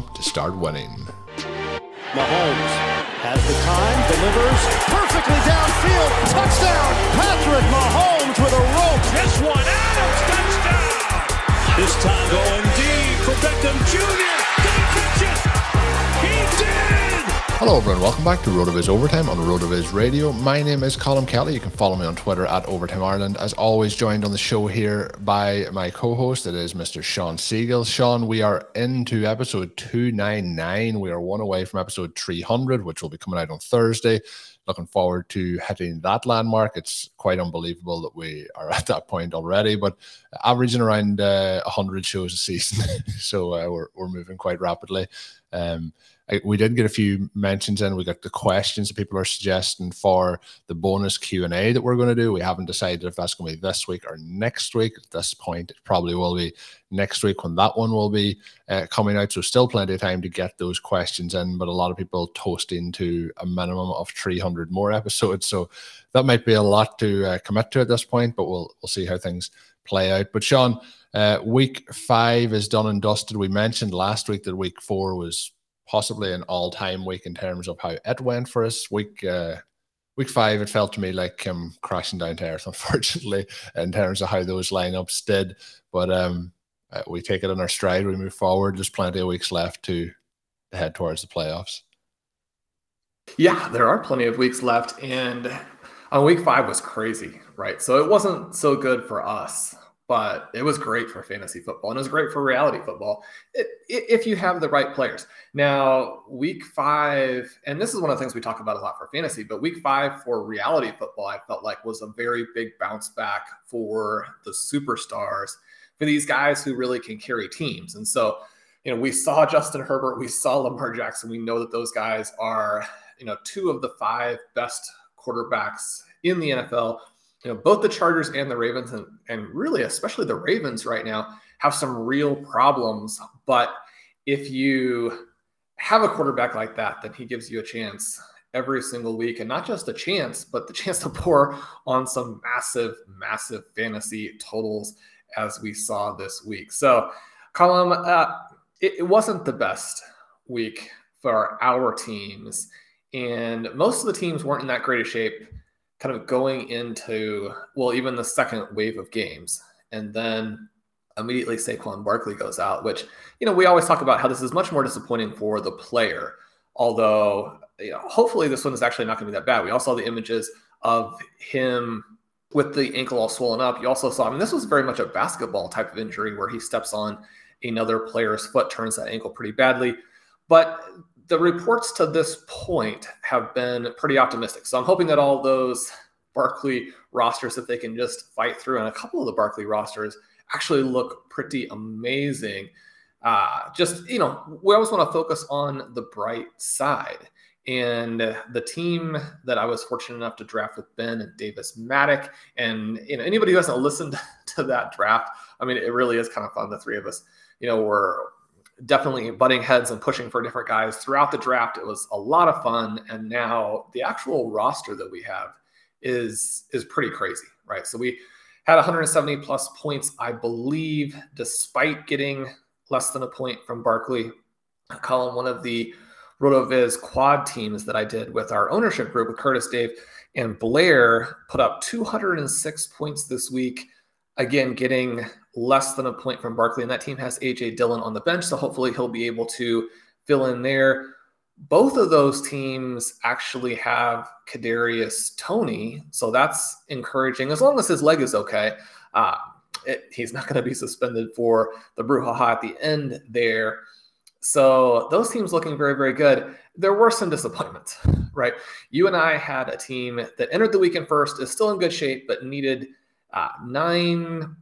to start winning. Mahomes has the time, delivers perfectly downfield. Touchdown! Patrick Mahomes with a rope. This one, Adams, touchdown! This time going deep for Beckham Jr. Did he catch it? He did! Hello, everyone. Welcome back to RotoViz Overtime on RotoViz Radio. My name is Colm Kelly. You can follow me on Twitter at Overtime Ireland. As always, joined on the show here by my co-host, it is Mr. Shawn Siegele. Shawn, we are into episode 299. We are one away from episode 300, which will be coming out on Thursday. Looking forward to hitting that landmark. It's quite unbelievable that we are at that point already, but averaging around uh, 100 shows a season. so uh, we're, we're moving quite rapidly. Um, We did get a few mentions in. We got the questions that people are suggesting for the bonus Q and A that we're going to do. We haven't decided if that's going to be this week or next week. At this point, it probably will be next week when that one will be uh, coming out. So still plenty of time to get those questions in. But a lot of people toast into a minimum of 300 more episodes. So that might be a lot to uh, commit to at this point. But we'll we'll see how things play out. But Shawn, Uh, week five is done and dusted. We mentioned last week that week four was possibly an all-time week in terms of how it went for us. Week uh, week five, it felt to me like um, crashing down to earth, unfortunately, in terms of how those lineups did. But um, uh, we take it in our stride. We move forward. There's plenty of weeks left to head towards the playoffs. Yeah, there are plenty of weeks left, and on week five was crazy, right? So it wasn't so good for us but it was great for fantasy football and it was great for reality football if you have the right players. Now, week five, and this is one of the things we talk about a lot for fantasy, but week five for reality football, I felt like was a very big bounce back for the superstars, for these guys who really can carry teams. And so, you know, we saw Justin Herbert, we saw Lamar Jackson. We know that those guys are, you know, two of the five best quarterbacks in the NFL you know, both the Chargers and the Ravens, and, and really especially the Ravens right now, have some real problems. But if you have a quarterback like that, then he gives you a chance every single week, and not just a chance, but the chance to pour on some massive, massive fantasy totals as we saw this week. So, Colm, uh, it, it wasn't the best week for our teams, and most of the teams weren't in that great a shape kind of going into well, even the second wave of games, and then immediately Saquon Barkley goes out, which you know we always talk about how this is much more disappointing for the player. Although you know, hopefully this one is actually not going to be that bad. We all saw the images of him with the ankle all swollen up. You also saw, I mean, this was very much a basketball type of injury where he steps on another player's foot, turns that ankle pretty badly. But the reports to this point have been pretty optimistic. So I'm hoping that all those Barkley rosters, that they can just fight through, and a couple of the Barkley rosters actually look pretty amazing. Uh, just, you know, we always want to focus on the bright side. And the team that I was fortunate enough to draft with Ben and Davis Mattek, and you know anybody who hasn't listened to that draft, I mean, it really is kind of fun. The three of us, you know, were definitely butting heads and pushing for different guys throughout the draft. It was a lot of fun, and now the actual roster that we have is is pretty crazy, right? So we had 170 plus points, I believe, despite getting less than a point from Barkley. Colm, one of the RotoViz quad teams that I did with our ownership group with Curtis, Dave, and Blair put up 206 points this week. Again, getting less than a point from Barkley, and that team has AJ Dillon on the bench, so hopefully he'll be able to fill in there. Both of those teams actually have Kadarius Toney, so that's encouraging as long as his leg is okay. Uh, it, he's not going to be suspended for the brouhaha at the end there. So those teams looking very, very good. There were some disappointments, right? You and I had a team that entered the weekend first, is still in good shape, but needed uh, nine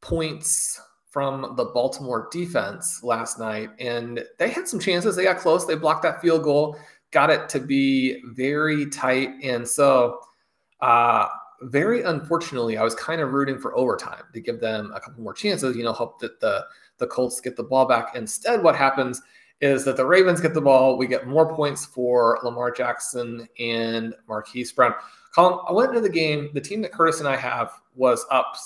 points from the Baltimore defense last night. And they had some chances. They got close. They blocked that field goal, got it to be very tight. And so, uh, very unfortunately, I was kind of rooting for overtime to give them a couple more chances, you know, hope that the the Colts get the ball back. Instead, what happens is that the Ravens get the ball. We get more points for Lamar Jackson and Marquise Brown. Colm, I went into the game. The team that Curtis and I have was up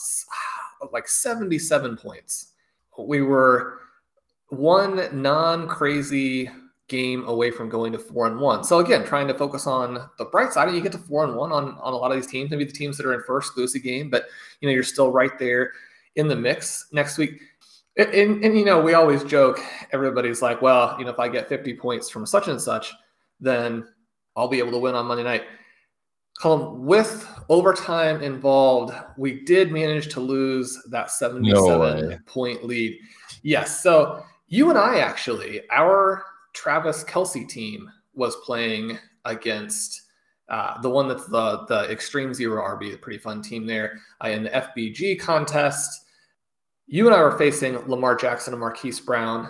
like 77 points. We were one non crazy game away from going to four and one. So again, trying to focus on the bright side, and you get to four and one on, on a lot of these teams. Maybe the teams that are in first lose a game, but you know you're still right there in the mix next week. And, and, and, you know, we always joke, everybody's like, well, you know, if I get 50 points from such and such, then I'll be able to win on Monday night. Colm, with overtime involved, we did manage to lose that 77 no point lead. Yes. So you and I actually, our Travis Kelce team was playing against uh, the one that's the the Extreme Zero RB, a pretty fun team there uh, in the FBG contest you and I were facing Lamar Jackson and Marquise Brown.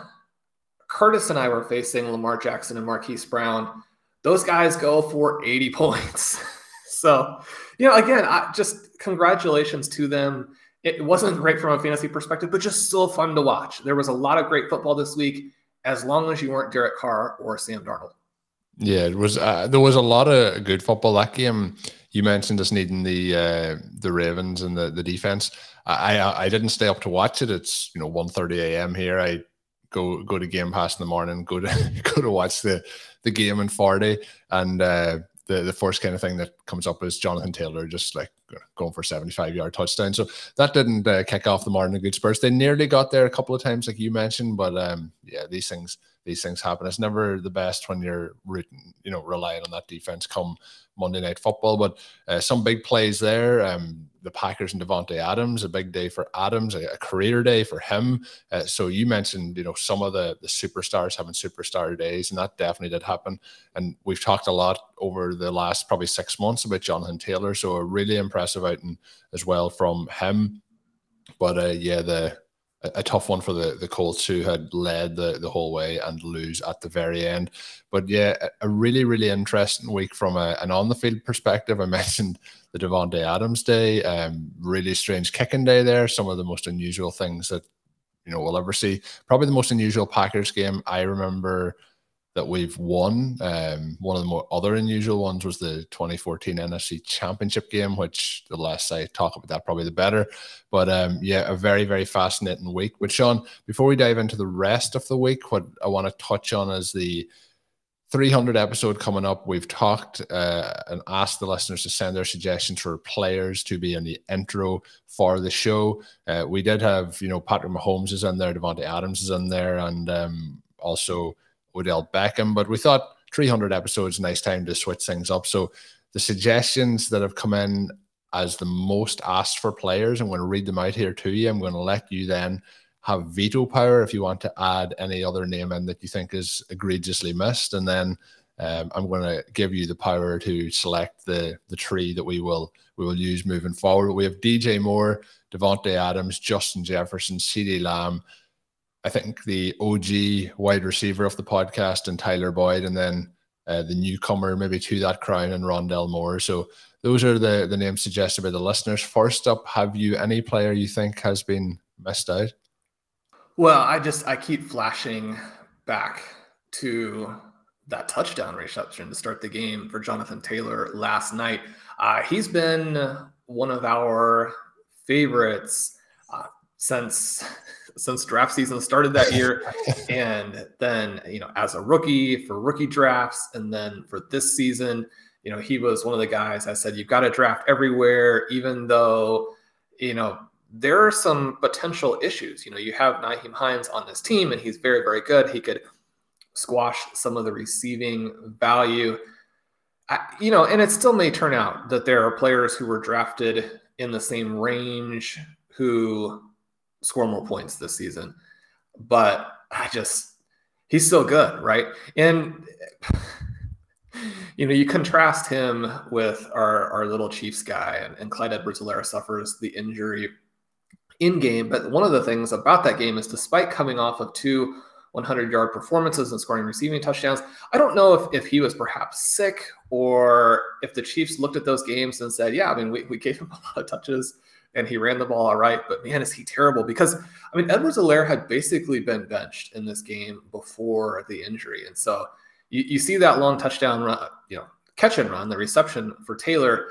Curtis and I were facing Lamar Jackson and Marquise Brown. Those guys go for 80 points. so, you know, again, I, just congratulations to them. It wasn't great from a fantasy perspective, but just still fun to watch. There was a lot of great football this week, as long as you weren't Derek Carr or Sam Darnold. Yeah, it was. Uh, there was a lot of good football that game. You mentioned us needing the uh, the Ravens and the the defense. I, I, I didn't stay up to watch it. It's you know 1.30 a.m. here. I go go to Game Pass in the morning. Go to go to watch the the game in 40, and uh, the the first kind of thing that comes up is Jonathan Taylor just like going for 75 yard touchdown. So that didn't uh, kick off the morning good Spurs. They nearly got there a couple of times, like you mentioned, but um, yeah, these things these things happen. It's never the best when you're rooting, you know, relying on that defense come Monday Night Football. But uh, some big plays there. Um, the Packers and Davante Adams, a big day for Adams, a, a career day for him. Uh, so you mentioned, you know, some of the the superstars having superstar days, and that definitely did happen. And we've talked a lot over the last probably six months about Jonathan Taylor, so a really impressive outing as well from him. But uh, yeah, the a tough one for the the Colts who had led the the whole way and lose at the very end. But yeah, a really really interesting week from a, an on the field perspective. I mentioned the Davante Adams day, um, really strange kicking day there. Some of the most unusual things that you know we'll ever see. Probably the most unusual Packers game I remember that we've won. Um, one of the more other unusual ones was the 2014 NFC Championship game, which the less I talk about that, probably the better. But um, yeah, a very, very fascinating week. But Shawn, before we dive into the rest of the week, what I want to touch on is the 300 episode coming up. We've talked uh, and asked the listeners to send their suggestions for players to be in the intro for the show. Uh, we did have, you know, Patrick Mahomes is in there, Davante Adams is in there, and um, also Odell Beckham, but we thought 300 episodes, nice time to switch things up. So the suggestions that have come in as the most asked for players, I'm going to read them out here to you. I'm going to let you then have veto power if you want to add any other name in that you think is egregiously missed, and then um, I'm going to give you the power to select the the tree that we will we will use moving forward. We have DJ Moore, Davante Adams, Justin Jefferson, CeeDee Lamb, I think the OG wide receiver of the podcast and Tyler Boyd, and then uh, the newcomer maybe to that crown and Rondale Moore. So those are the the names suggested by the listeners. First up, have you any player you think has been missed out? Well, I just I keep flashing back to that touchdown reception to start the game for Jonathan Taylor last night. Uh, he's been one of our favorites uh, since since draft season started that year, and then you know as a rookie for rookie drafts, and then for this season, you know he was one of the guys I said you've got to draft everywhere, even though you know there are some potential issues. You know you have Nyheim Hines on this team, and he's very very good. He could squash some of the receiving value. I, you know, and it still may turn out that there are players who were drafted in the same range who score more points this season. But I just, he's still good, right? And, you know, you contrast him with our, our little Chiefs guy, and, and Clyde Edwards-Helaire suffers the injury in game. But one of the things about that game is despite coming off of two 100 yard performances and scoring receiving touchdowns. I don't know if, if he was perhaps sick or if the Chiefs looked at those games and said, yeah, I mean, we, we gave him a lot of touches and he ran the ball all right, but man, is he terrible because I mean, Edwards-Helaire had basically been benched in this game before the injury. And so you, you see that long touchdown run, you know, catch and run, the reception for Taylor.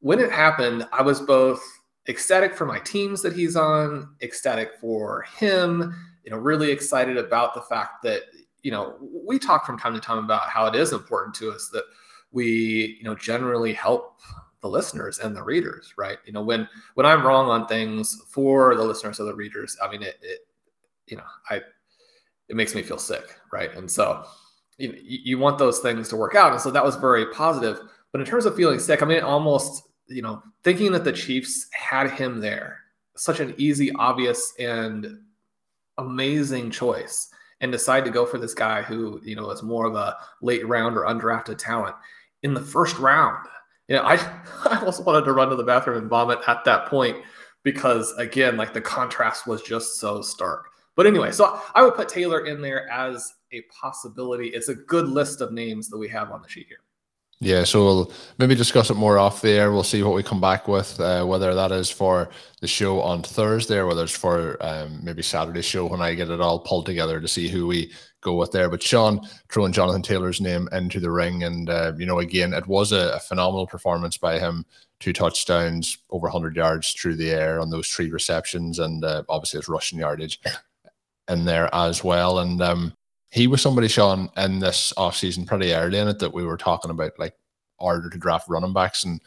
When it happened, I was both ecstatic for my teams that he's on, ecstatic for him, you know, really excited about the fact that, you know, we talk from time to time about how it is important to us that we, you know, generally help the listeners and the readers, right? You know, when when I'm wrong on things for the listeners or the readers, I mean, it, it you know, I it makes me feel sick, right? And so, you you want those things to work out, and so that was very positive. But in terms of feeling sick, I mean, almost, you know, thinking that the Chiefs had him there, such an easy, obvious, and amazing choice and decide to go for this guy who, you know, is more of a late round or undrafted talent in the first round. You know, I, I almost wanted to run to the bathroom and vomit at that point because, again, like the contrast was just so stark. But anyway, so I would put Taylor in there as a possibility. It's a good list of names that we have on the sheet here. Yeah, so we'll maybe discuss it more off the air. We'll see what we come back with, uh, whether that is for the show on Thursday or whether it's for um, maybe Saturday show when I get it all pulled together to see who we go with there. But Shawn throwing Jonathan Taylor's name into the ring, and uh, you know, again, it was a, a, phenomenal performance by him. Two touchdowns, over 100 yards through the air on those three receptions, and uh, obviously his rushing yardage in there as well. And um, he was somebody, Shawn, in this offseason pretty early in it that we were talking about like order to draft running backs. And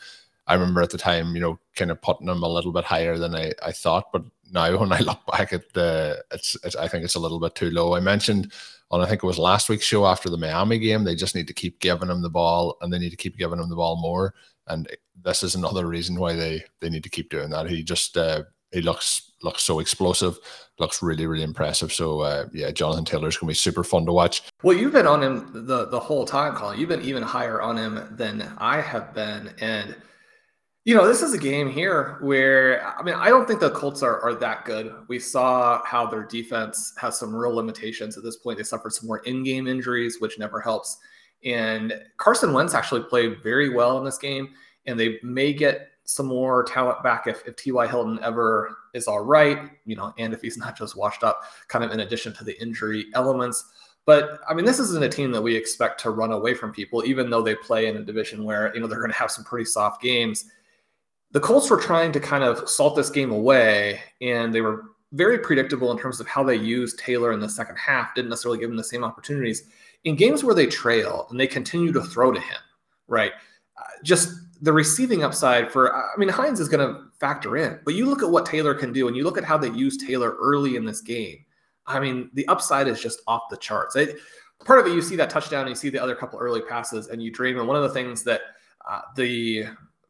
I remember at the time, you know, kind of putting him a little bit higher than I, I thought. But now when I look back at the, it's, it's, I think it's a little bit too low. I mentioned on, I think it was last week's show after the Miami game, they just need to keep giving him the ball and they need to keep giving him the ball more. And this is another reason why they, they need to keep doing that. He just, uh, he looks looks so explosive, looks really really impressive. So uh, yeah, Jonathan Taylor's gonna be super fun to watch. Well, you've been on him the the whole time, Colm. You've been even higher on him than I have been, and you know this is a game here where I mean I don't think the Colts are are that good. We saw how their defense has some real limitations at this point. They suffered some more in game injuries, which never helps. And Carson Wentz actually played very well in this game, and they may get some more talent back if, if T.Y. Hilton ever is all right, you know, and if he's not just washed up, kind of in addition to the injury elements. But I mean, this isn't a team that we expect to run away from people, even though they play in a division where, you know, they're going to have some pretty soft games. The Colts were trying to kind of salt this game away, and they were very predictable in terms of how they used Taylor in the second half, didn't necessarily give him the same opportunities. In games where they trail and they continue to throw to him, right? Uh, just the receiving upside for I mean Hines is going to factor in, but you look at what Taylor can do and you look at how they use Taylor early in this game. I mean, the upside is just off the charts. It, part of it, you see that touchdown, and you see the other couple early passes, and you dream. And one of the things that uh, the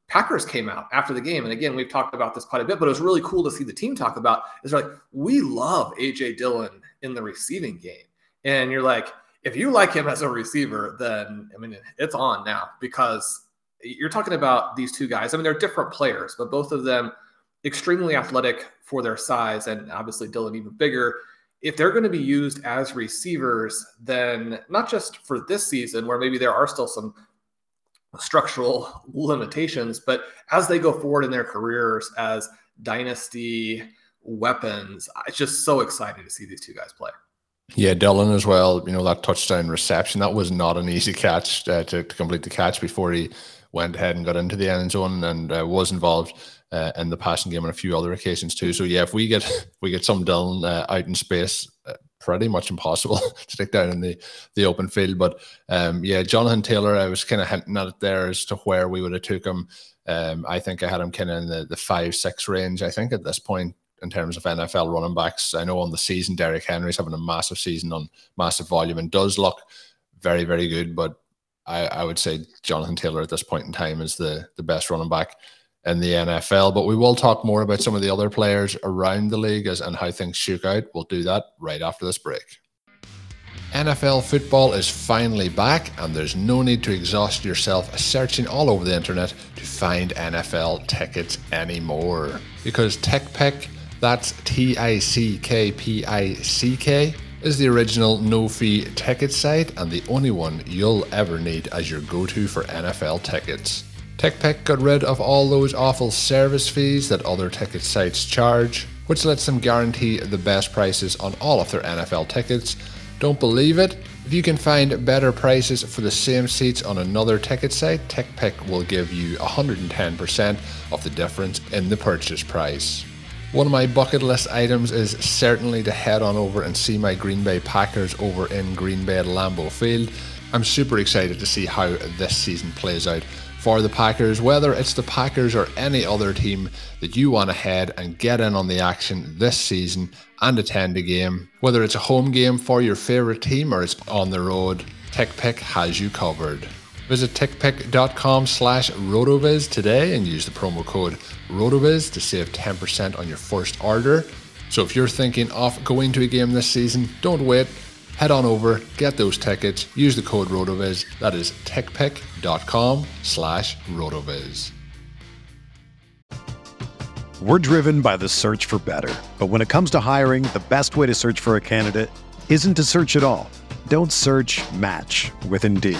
Packers came out after the game, and again, we've talked about this quite a bit, but it was really cool to see the team talk about. Is like we love AJ Dillon in the receiving game, and you're like, if you like him as a receiver, then I mean, it's on now because you're talking about these two guys. I mean, they're different players, but both of them extremely athletic for their size, and obviously Dillon even bigger. if they're going to be used as receivers, then not just for this season, where maybe there are still some structural limitations, but as they go forward in their careers as dynasty weapons, it's just so exciting to see these two guys play. Yeah, Dillon as well. You know that touchdown reception that was not an easy catch uh, to, to, complete the catch before he went ahead and got into the end zone and uh, was involved uh, in the passing game on a few other occasions too. So yeah, if we get we get some Dillon uh, out in space, uh, pretty much impossible to take down in the the open field. But um, yeah, Jonathan Taylor, I was kind of hinting at it there as to where we would have took him. Um, I think I had him kind of in the the five six range. I think at this point in terms of NFL running backs. I know on the season, Derrick Henry's having a massive season on massive volume and does look very, very good. But I, I would say Jonathan Taylor at this point in time is the the best running back in the NFL. But we will talk more about some of the other players around the league as, and how things shook out. We'll do that right after this break. NFL football is finally back, and there's no need to exhaust yourself searching all over the internet to find NFL tickets anymore. Because TickPick, that's T I C K P I C K, is the original no fee ticket site and the only one you'll ever need as your go to for NFL tickets. TickPick got rid of all those awful service fees that other ticket sites charge, which lets them guarantee the best prices on all of their NFL tickets. Don't believe it? If you can find better prices for the same seats on another ticket site, TickPick will give you 110% of the difference in the purchase price. One of my bucket list items is certainly to head on over and see my Green Bay Packers over in Green Bay at Lambeau Field. I'm super excited to see how this season plays out for the Packers, whether it's the Packers or any other team that you want to head and get in on the action this season and attend a game. Whether it's a home game for your favourite team or it's on the road, TickPick has you covered. Visit tickpick.com slash rotoviz today and use the promo code rotoviz to save 10% on your first order. So if you're thinking of going to a game this season, don't wait head on over, get those tickets, use the code RotoViz. That is tickpick.com slash RotoViz. We're driven by the search for better. But when it comes to hiring, the best way to search for a candidate isn't to search at all. Don't search match with Indeed.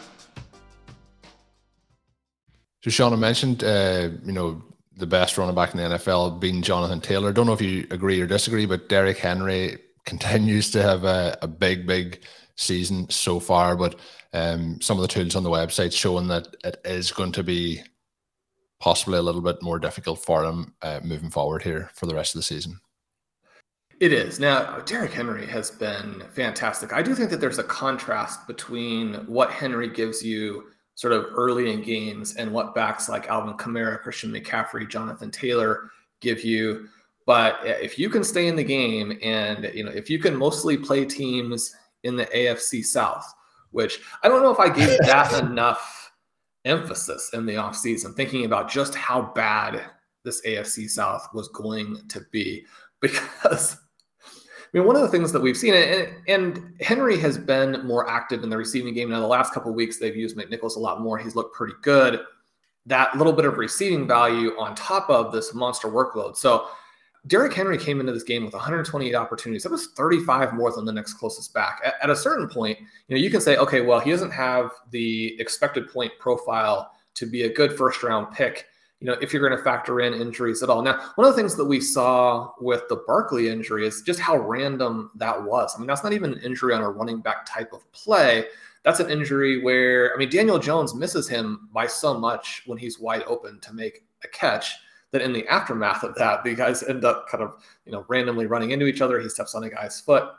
So Shawn, I mentioned, uh, you know, the best running back in the NFL being Jonathan Taylor. Don't know if you agree or disagree, but Derrick Henry continues to have a, a big, big season so far. But um, some of the tools on the website showing that it is going to be possibly a little bit more difficult for him uh, moving forward here for the rest of the season. It is. Now, Derrick Henry has been fantastic. I do think that there's a contrast between what Henry gives you sort of early in games and what backs like Alvin Kamara, Christian McCaffrey, Jonathan Taylor give you. But if you can stay in the game and you know if you can mostly play teams in the AFC South, which I don't know if I gave that enough emphasis in the offseason, thinking about just how bad this AFC South was going to be because I mean, one of the things that we've seen, and, and Henry has been more active in the receiving game. Now, the last couple weeks, they've used McNichols a lot more. He's looked pretty good. That little bit of receiving value on top of this monster workload. So, Derrick Henry came into this game with 128 opportunities. That was 35 more than the next closest back. At, at a certain point, you know, you can say, okay, well, he doesn't have the expected point profile to be a good first round pick you know, if you're going to factor in injuries at all. Now, one of the things that we saw with the Barkley injury is just how random that was. I mean, that's not even an injury on a running back type of play. That's an injury where, I mean, Daniel Jones misses him by so much when he's wide open to make a catch that in the aftermath of that, the guys end up kind of, you know, randomly running into each other. He steps on a guy's foot.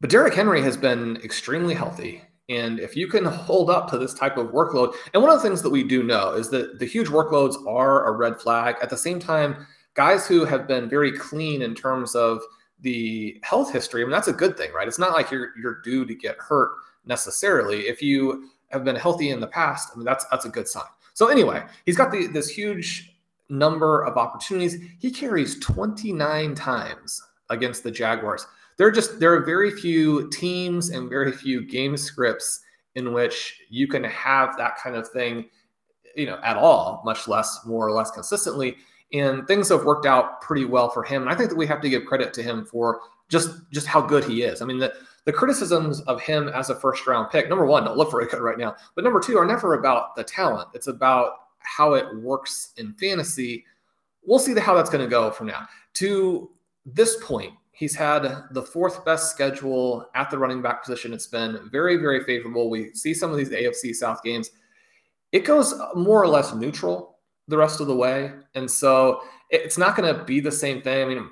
But Derrick Henry has been extremely healthy. And if you can hold up to this type of workload, and one of the things that we do know is that the huge workloads are a red flag. At the same time, guys who have been very clean in terms of the health history, I mean, that's a good thing, right? It's not like you're you're due to get hurt necessarily. If you have been healthy in the past, I mean, that's that's a good sign. So anyway, he's got the, this huge number of opportunities. He carries 29 times against the Jaguars there just there are very few teams and very few game scripts in which you can have that kind of thing, you know, at all, much less more or less consistently. And things have worked out pretty well for him. And I think that we have to give credit to him for just just how good he is. I mean, the the criticisms of him as a first round pick, number one, don't look very good right now. But number two, are never about the talent. It's about how it works in fantasy. We'll see how that's going to go from now. To this point, He's had the fourth best schedule at the running back position. It's been very, very favorable. We see some of these AFC South games. It goes more or less neutral the rest of the way. And so it's not going to be the same thing. I mean,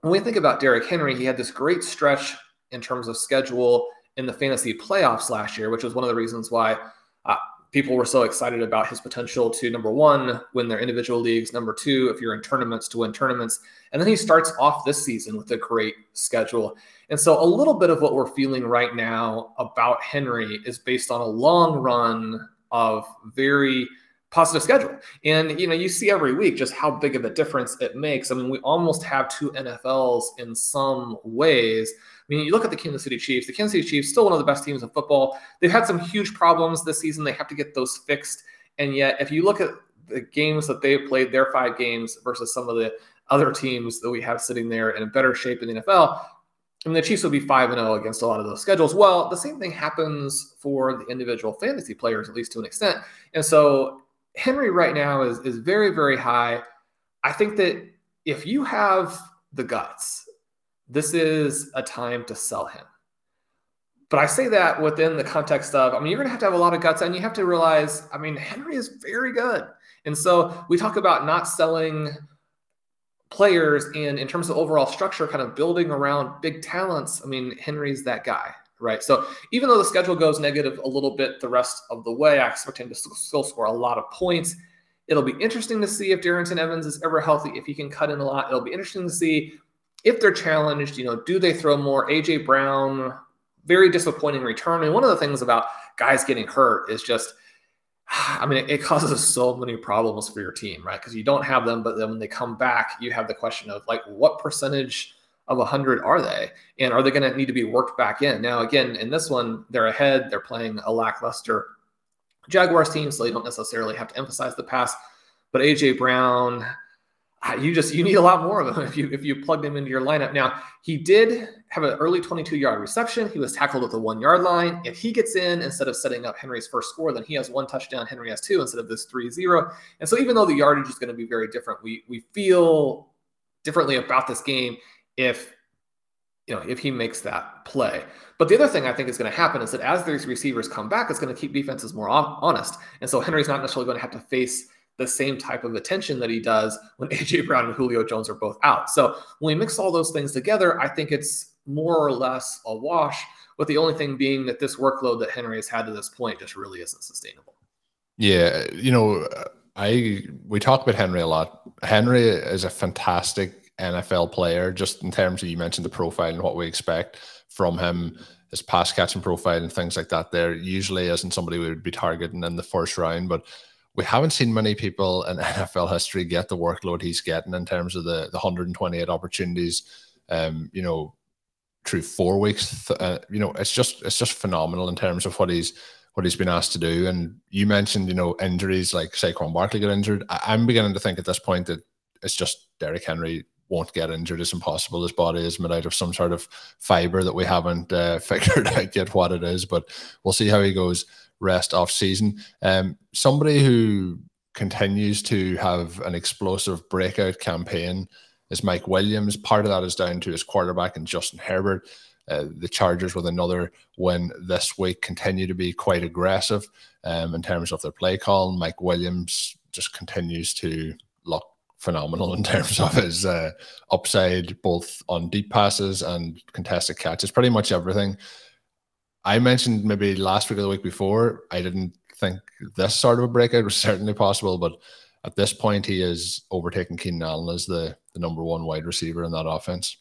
when we think about Derrick Henry, he had this great stretch in terms of schedule in the fantasy playoffs last year, which was one of the reasons why uh, people were so excited about his potential to number one, win their individual leagues, number two, if you're in tournaments, to win tournaments. And then he starts off this season with a great schedule. And so a little bit of what we're feeling right now about Henry is based on a long run of very positive schedule. And you know, you see every week just how big of a difference it makes. I mean, we almost have two NFLs in some ways. I mean, you look at the Kansas City Chiefs. The Kansas City Chiefs still one of the best teams in football. They've had some huge problems this season. They have to get those fixed. And yet, if you look at the games that they've played, their five games versus some of the other teams that we have sitting there in better shape in the NFL, I mean, the Chiefs will be 5 0 against a lot of those schedules. Well, the same thing happens for the individual fantasy players, at least to an extent. And so Henry right now is, is very, very high. I think that if you have the guts this is a time to sell him. But I say that within the context of, I mean, you're going to have to have a lot of guts and you have to realize, I mean, Henry is very good. And so we talk about not selling players and in terms of overall structure, kind of building around big talents. I mean, Henry's that guy, right? So even though the schedule goes negative a little bit the rest of the way, I expect him to still score a lot of points. It'll be interesting to see if Darrynton Evans is ever healthy, if he can cut in a lot. It'll be interesting to see if they're challenged, you know, do they throw more? AJ Brown, very disappointing return. And one of the things about guys getting hurt is just, I mean, it causes so many problems for your team, right? Because you don't have them, but then when they come back, you have the question of like, what percentage of 100 are they? And are they going to need to be worked back in? Now, again, in this one, they're ahead. They're playing a lackluster Jaguars team, so they don't necessarily have to emphasize the pass. But AJ Brown, ah, you just you need a lot more of him if you if you plugged him into your lineup. Now he did have an early 22 yard reception. He was tackled at the one yard line. If he gets in instead of setting up Henry's first score, then he has one touchdown. Henry has two instead of this 3-0. And so even though the yardage is going to be very different, we we feel differently about this game if you know if he makes that play. But the other thing I think is going to happen is that as these receivers come back, it's going to keep defenses more honest. And so Henry's not necessarily going to have to face the same type of attention that he does when AJ Brown and Julio Jones are both out. So when we mix all those things together, I think it's more or less a wash. With the only thing being that this workload that Henry has had to this point just really isn't sustainable. Yeah, you know, I we talk about Henry a lot. Henry is a fantastic NFL player, just in terms of you mentioned the profile and what we expect from him, his pass catching profile and things like that. There usually isn't somebody we would be targeting in the first round, but we haven't seen many people in NFL history get the workload he's getting in terms of the, the 128 opportunities. Um, you know, through four weeks, uh, you know, it's just it's just phenomenal in terms of what he's what he's been asked to do. And you mentioned, you know, injuries like Saquon Barkley got injured. I, am beginning to think at this point that it's just Derrick Henry won't get injured. It's impossible. His body is made out of some sort of fiber that we haven't uh, figured out yet what it is. But we'll see how he goes rest off season. Um, somebody who continues to have an explosive breakout campaign is Mike Williams. Part of that is down to his quarterback and Justin Herbert. Uh, the Chargers, with another win this week, continue to be quite aggressive um, in terms of their play call. Mike Williams just continues to phenomenal in terms of his uh, upside, both on deep passes and contested catches, pretty much everything. I mentioned maybe last week or the week before, I didn't think this sort of a breakout was certainly possible, but at this point, he is overtaking Keenan Allen as the, the number one wide receiver in that offense.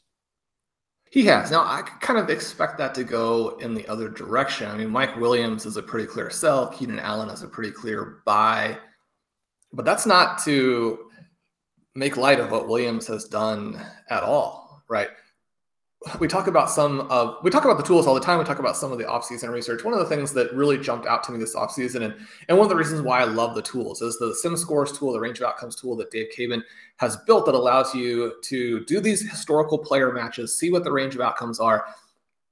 He has. Now, I kind of expect that to go in the other direction. I mean, Mike Williams is a pretty clear sell. Keenan Allen is a pretty clear buy. But that's not to make light of what Williams has done at all, right? we talk about some of we talk about the tools all the time. We talk about some of the offseason research. One of the things that really jumped out to me this offseason and, and one of the reasons why i love the tools is the sim scores tool the range of outcomes tool that dave caban has built that allows you to do these historical player matches see what the range of outcomes are.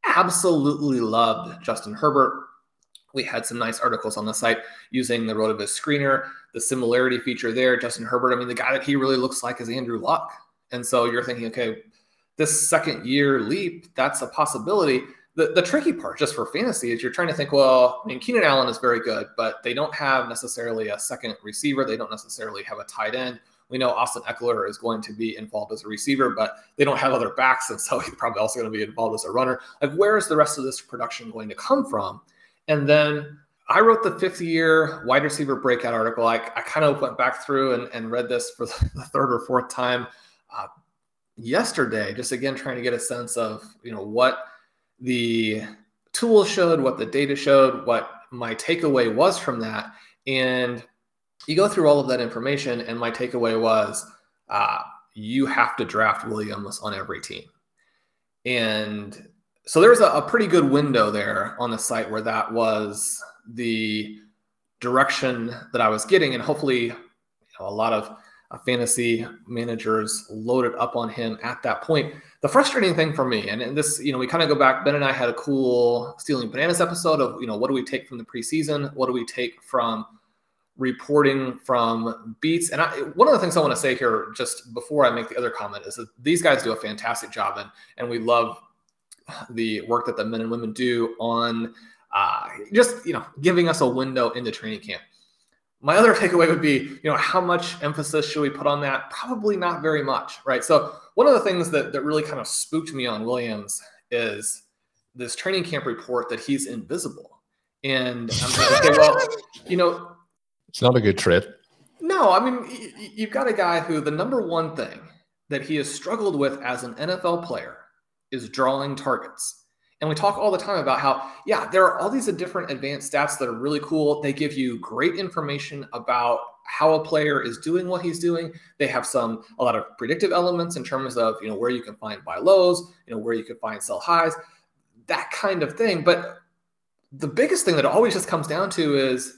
Absolutely loved justin herbert we had some nice articles on the site using the rotoviz screener the similarity feature there justin herbert i mean the guy that he really looks like is andrew luck and so you're thinking okay this second year leap, that's a possibility. The, the tricky part just for fantasy is you're trying to think, well, I mean, Keenan Allen is very good, but they don't have necessarily a second receiver. They don't necessarily have a tight end. We know Austin Ekeler is going to be involved as a receiver, but they don't have other backs. And so he's probably also going to be involved as a runner. Like, where is the rest of this production going to come from? And then I wrote the fifth year wide receiver breakout article. I, I kind of went back through and, and read this for the third or fourth time. Uh, yesterday, just again trying to get a sense of you know what the tools showed, what the data showed, what my takeaway was from that, and you go through all of that information, and my takeaway was uh, you have to draft Williams on every team, and so there was a, a pretty good window there on the site where that was the direction that I was getting, and hopefully you know, a lot of uh, fantasy managers loaded up on him at that point. The frustrating thing for me, and, and this, you know, we kind of go back. Ben and I had a cool stealing bananas episode of, you know, what do we take from the preseason? What do we take from reporting from beats? And I, one of the things I want to say here, just before I make the other comment, is that these guys do a fantastic job, and and we love the work that the men and women do on uh, just you know giving us a window into training camp my other takeaway would be, you know, how much emphasis should we put on that? Probably not very much, right? So one of the things that that really kind of spooked me on Williams is this training camp report that he's invisible. And I'm like, okay, well, you know, it's not a good trait. No, I mean, you've got a guy who the number one thing that he has struggled with as an NFL player is drawing targets. And we talk all the time about how, yeah, there are all these different advanced stats that are really cool. They give you great information about how a player is doing what he's doing. They have some a lot of predictive elements in terms of you know where you can find buy lows, you know where you can find sell highs, that kind of thing. But the biggest thing that always just comes down to is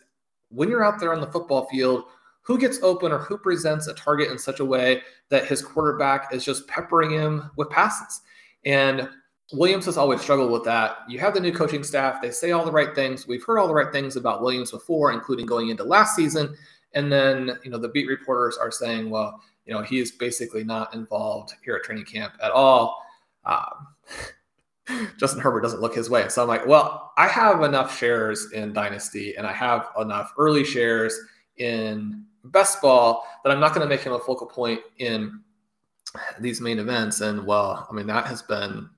when you're out there on the football field, who gets open or who presents a target in such a way that his quarterback is just peppering him with passes. And Williams has always struggled with that. You have the new coaching staff, they say all the right things. We've heard all the right things about Williams before, including going into last season. And then, you know, the beat reporters are saying, well, you know, he is basically not involved here at training camp at all. Um, Justin Herbert doesn't look his way. So I'm like, well, I have enough shares in Dynasty and I have enough early shares in best ball that I'm not going to make him a focal point in these main events. And well, I mean, that has been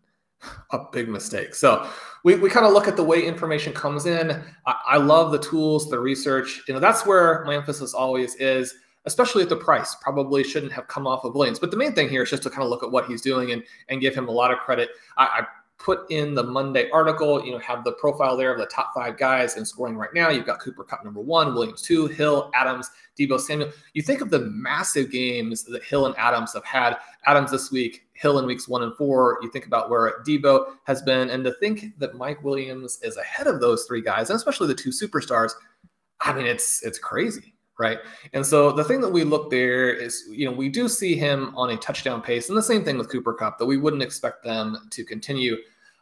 a big mistake. So we, we kind of look at the way information comes in. I, I, love the tools, the research. You know, that's where my emphasis always is, especially at the price. Probably shouldn't have come off of Williams. But the main thing here is just to kind of look at what he's doing and, and give him a lot of credit. I, I put in the Monday article, you know, have the profile there of the top five guys in scoring right now. You've got Cooper Kupp number one, Williams two, Hill, Adams, Deebo Samuel. You think of the massive games that Hill and Adams have had. Adams this week, Hill in weeks one and four. You think about where Deebo has been, and to think that Mike Williams is ahead of those three guys, and especially the two superstars, I mean, it's it's crazy right? And so the thing that we look there is, you know, we do see him on a touchdown pace, and the same thing with Cooper Kupp that we wouldn't expect them to continue.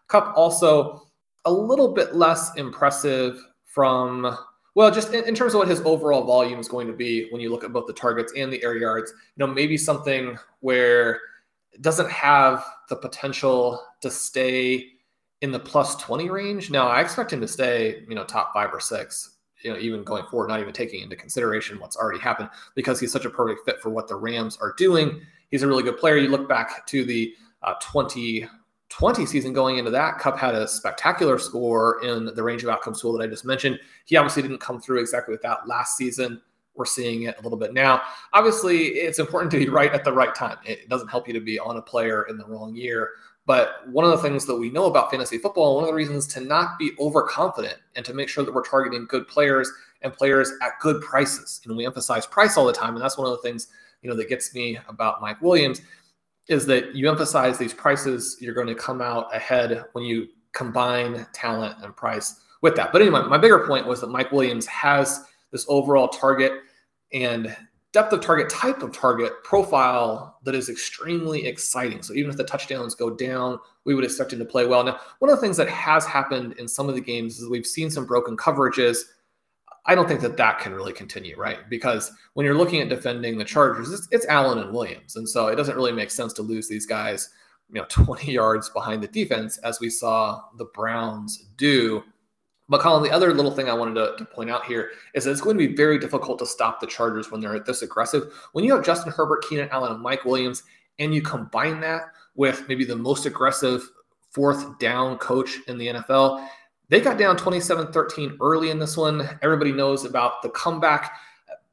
Kupp also a little bit less impressive from Well, just in, in, terms of what his overall volume is going to be when you look at both the targets and the air yards, you know, maybe something where it doesn't have the potential to stay in the plus 20 range. Now, I expect him to stay, you know, top five or six, you know, even going forward, not even taking into consideration what's already happened because he's such a perfect fit for what the Rams are doing. He's a really good player. You look back to the uh, 20 20 season going into that, Kupp had a spectacular score in the range of outcomes tool that I just mentioned. He obviously didn't come through exactly with that last season. We're seeing it a little bit now. Obviously, it's important to be right at the right time. It doesn't help you to be on a player in the wrong year. But one of the things that we know about fantasy football, one of the reasons to not be overconfident and to make sure that we're targeting good players and players at good prices. And we emphasize price all the time. And that's one of the things, you know, that gets me about Mike Williams is that you emphasize these prices, you're going to come out ahead when you combine talent and price with that. But anyway, my bigger point was that Mike Williams has this overall target and depth of target, type of target profile that is extremely exciting. So even if the touchdowns go down, we would expect him to play well. Now, one of the things that has happened in some of the games is we've seen some broken coverages I don't think that that can really continue, right? Because when you're looking at defending the Chargers, it's, it's Allen and Williams, and so it doesn't really make sense to lose these guys, you know, 20 yards behind the defense, as we saw the Browns do. But Colm, the other little thing I wanted to, to point out here is that it's going to be very difficult to stop the Chargers when they're this aggressive. When you have Justin Herbert, Keenan Allen, and Mike Williams, and you combine that with maybe the most aggressive fourth down coach in the NFL, they got down 27 13 early in this one. Everybody knows about the comeback.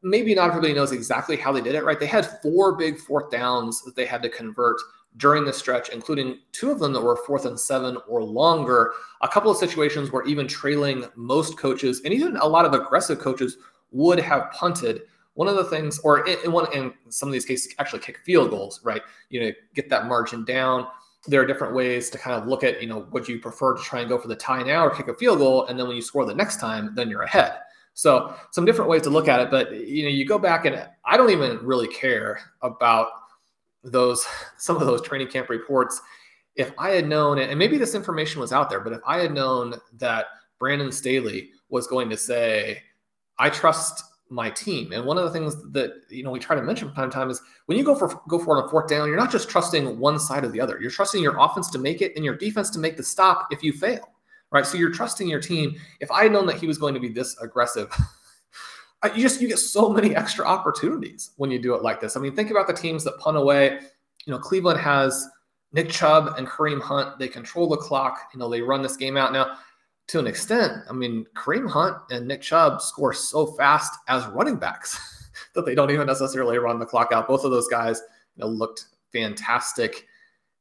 Maybe not everybody knows exactly how they did it, right? They had four big fourth downs that they had to convert during the stretch, including two of them that were fourth and seven or longer. A couple of situations where even trailing most coaches and even a lot of aggressive coaches would have punted. One of the things, or in, one in some of these cases, actually kick field goals, right? You know, get that margin down there are different ways to kind of look at, you know, would you prefer to try and go for the tie now or kick a field goal? And then when you score the next time, then you're ahead. So some different ways to look at it. But, you know, you go back and I don't even really care about those, some of those training camp reports. If I had known, and maybe this information was out there, but if I had known that Brandon Staley was going to say, I trust my team. And one of the things that you know we try to mention from time to time is when you go for go for it on a fourth down, you're not just trusting one side or the other. You're trusting your offense to make it and your defense to make the stop if you fail. Right. So you're trusting your team. If I had known that he was going to be this aggressive, you just you get so many extra opportunities when you do it like this. I mean, think about the teams that punt away. You know, Cleveland has Nick Chubb and Kareem Hunt. They control the clock. You know, they run this game out now to an extent, I mean, Kareem Hunt and Nick Chubb score so fast as running backs that they don't even necessarily run the clock out. Both of those guys you know, looked fantastic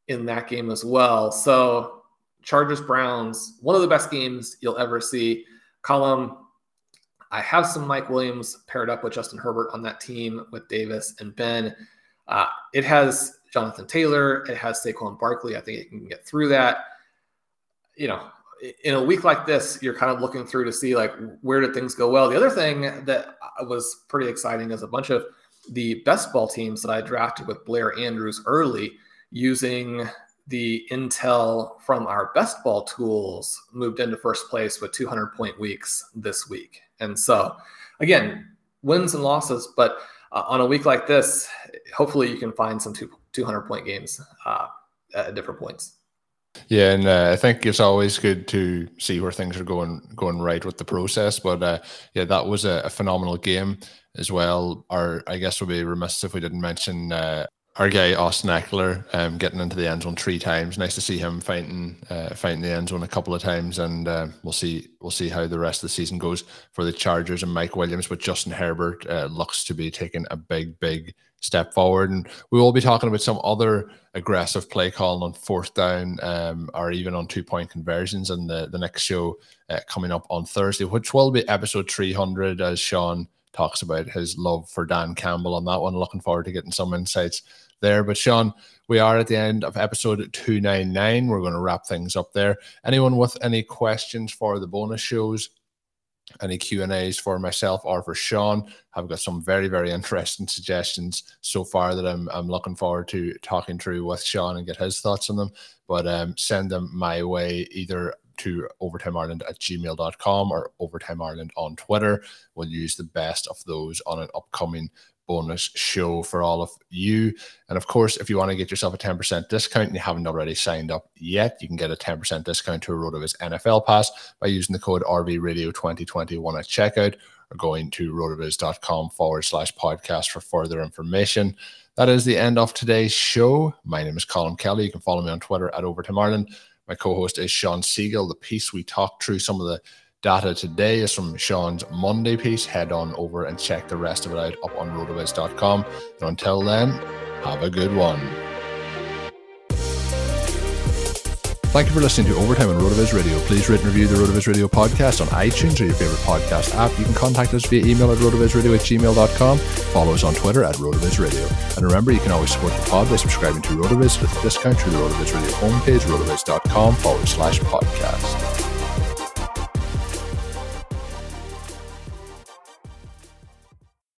in that game as well. So, Chargers Browns, one of the best games you'll ever see. Colm, I have some Mike Williams paired up with Justin Herbert on that team with Davis and Ben. Uh, it has Jonathan Taylor, it has Saquon Barkley. I think it can get through that. You know, in a week like this, you're kind of looking through to see like where did things go well. The other thing that was pretty exciting is a bunch of the best ball teams that I drafted with Blair Andrews early using the intel from our best ball tools moved into first place with 200 point weeks this week. And so, again, wins and losses, but uh, on a week like this, hopefully you can find some two, 200 point games uh, at different points. Yeah, and uh, I think it's always good to see where things are going going right with the process. But uh, yeah, that was a, a, phenomenal game as well. Our I guess we'd be remiss if we didn't mention uh, our guy Austin Ekeler um, getting into the end zone three times. Nice to see him fighting uh, fighting the end zone a couple of times, and uh, we'll see we'll see how the rest of the season goes for the Chargers and Mike Williams. But Justin Herbert uh, looks to be taking a big big step forward. And we will be talking about some other aggressive play calling on fourth down um, or even on two point conversions in the, the next show uh, coming up on Thursday, which will be episode 300 as Shawn talks about his love for Dan Campbell on that one. Looking forward to getting some insights there. But Shawn, we are at the end of episode 299. We're going to wrap things up there. Anyone with any questions for the bonus shows? any Q and A's for myself or for Shawn. I've got some very very interesting suggestions so far that I'm I'm looking forward to talking through with Shawn and get his thoughts on them. But um, send them my way either to overtimeireland at gmail.com or overtimeireland on Twitter. We'll use the best of those on an upcoming bonus show for all of you. And of course, if you want to get yourself a 10% discount and you haven't already signed up yet, you can get a 10% discount to a RotoViz NFL Pass by using the code RVRadio2021 at checkout or going to rotoviz.com forward slash podcast for further information. That is the end of today's show. My name is Colm Kelly. You can follow me on Twitter at Overtime Ireland. My co host is Shawn Siegele. The piece we talked through some of the data today is from Shawn's Monday piece. Head on over and check the rest of it out up on rotoviz.com. And until then, have a good one. Thank you for listening to Overtime on RotoViz Radio. Please rate and review the RotoViz Radio podcast on iTunes or your favorite podcast app. You can contact us via email at rotovizradio at gmail.com. Follow us on Twitter at RotoViz Radio. And remember, you can always support the pod by subscribing to RotoViz with a discount through the RotoViz Radio homepage, rotoviz.com forward slash podcast.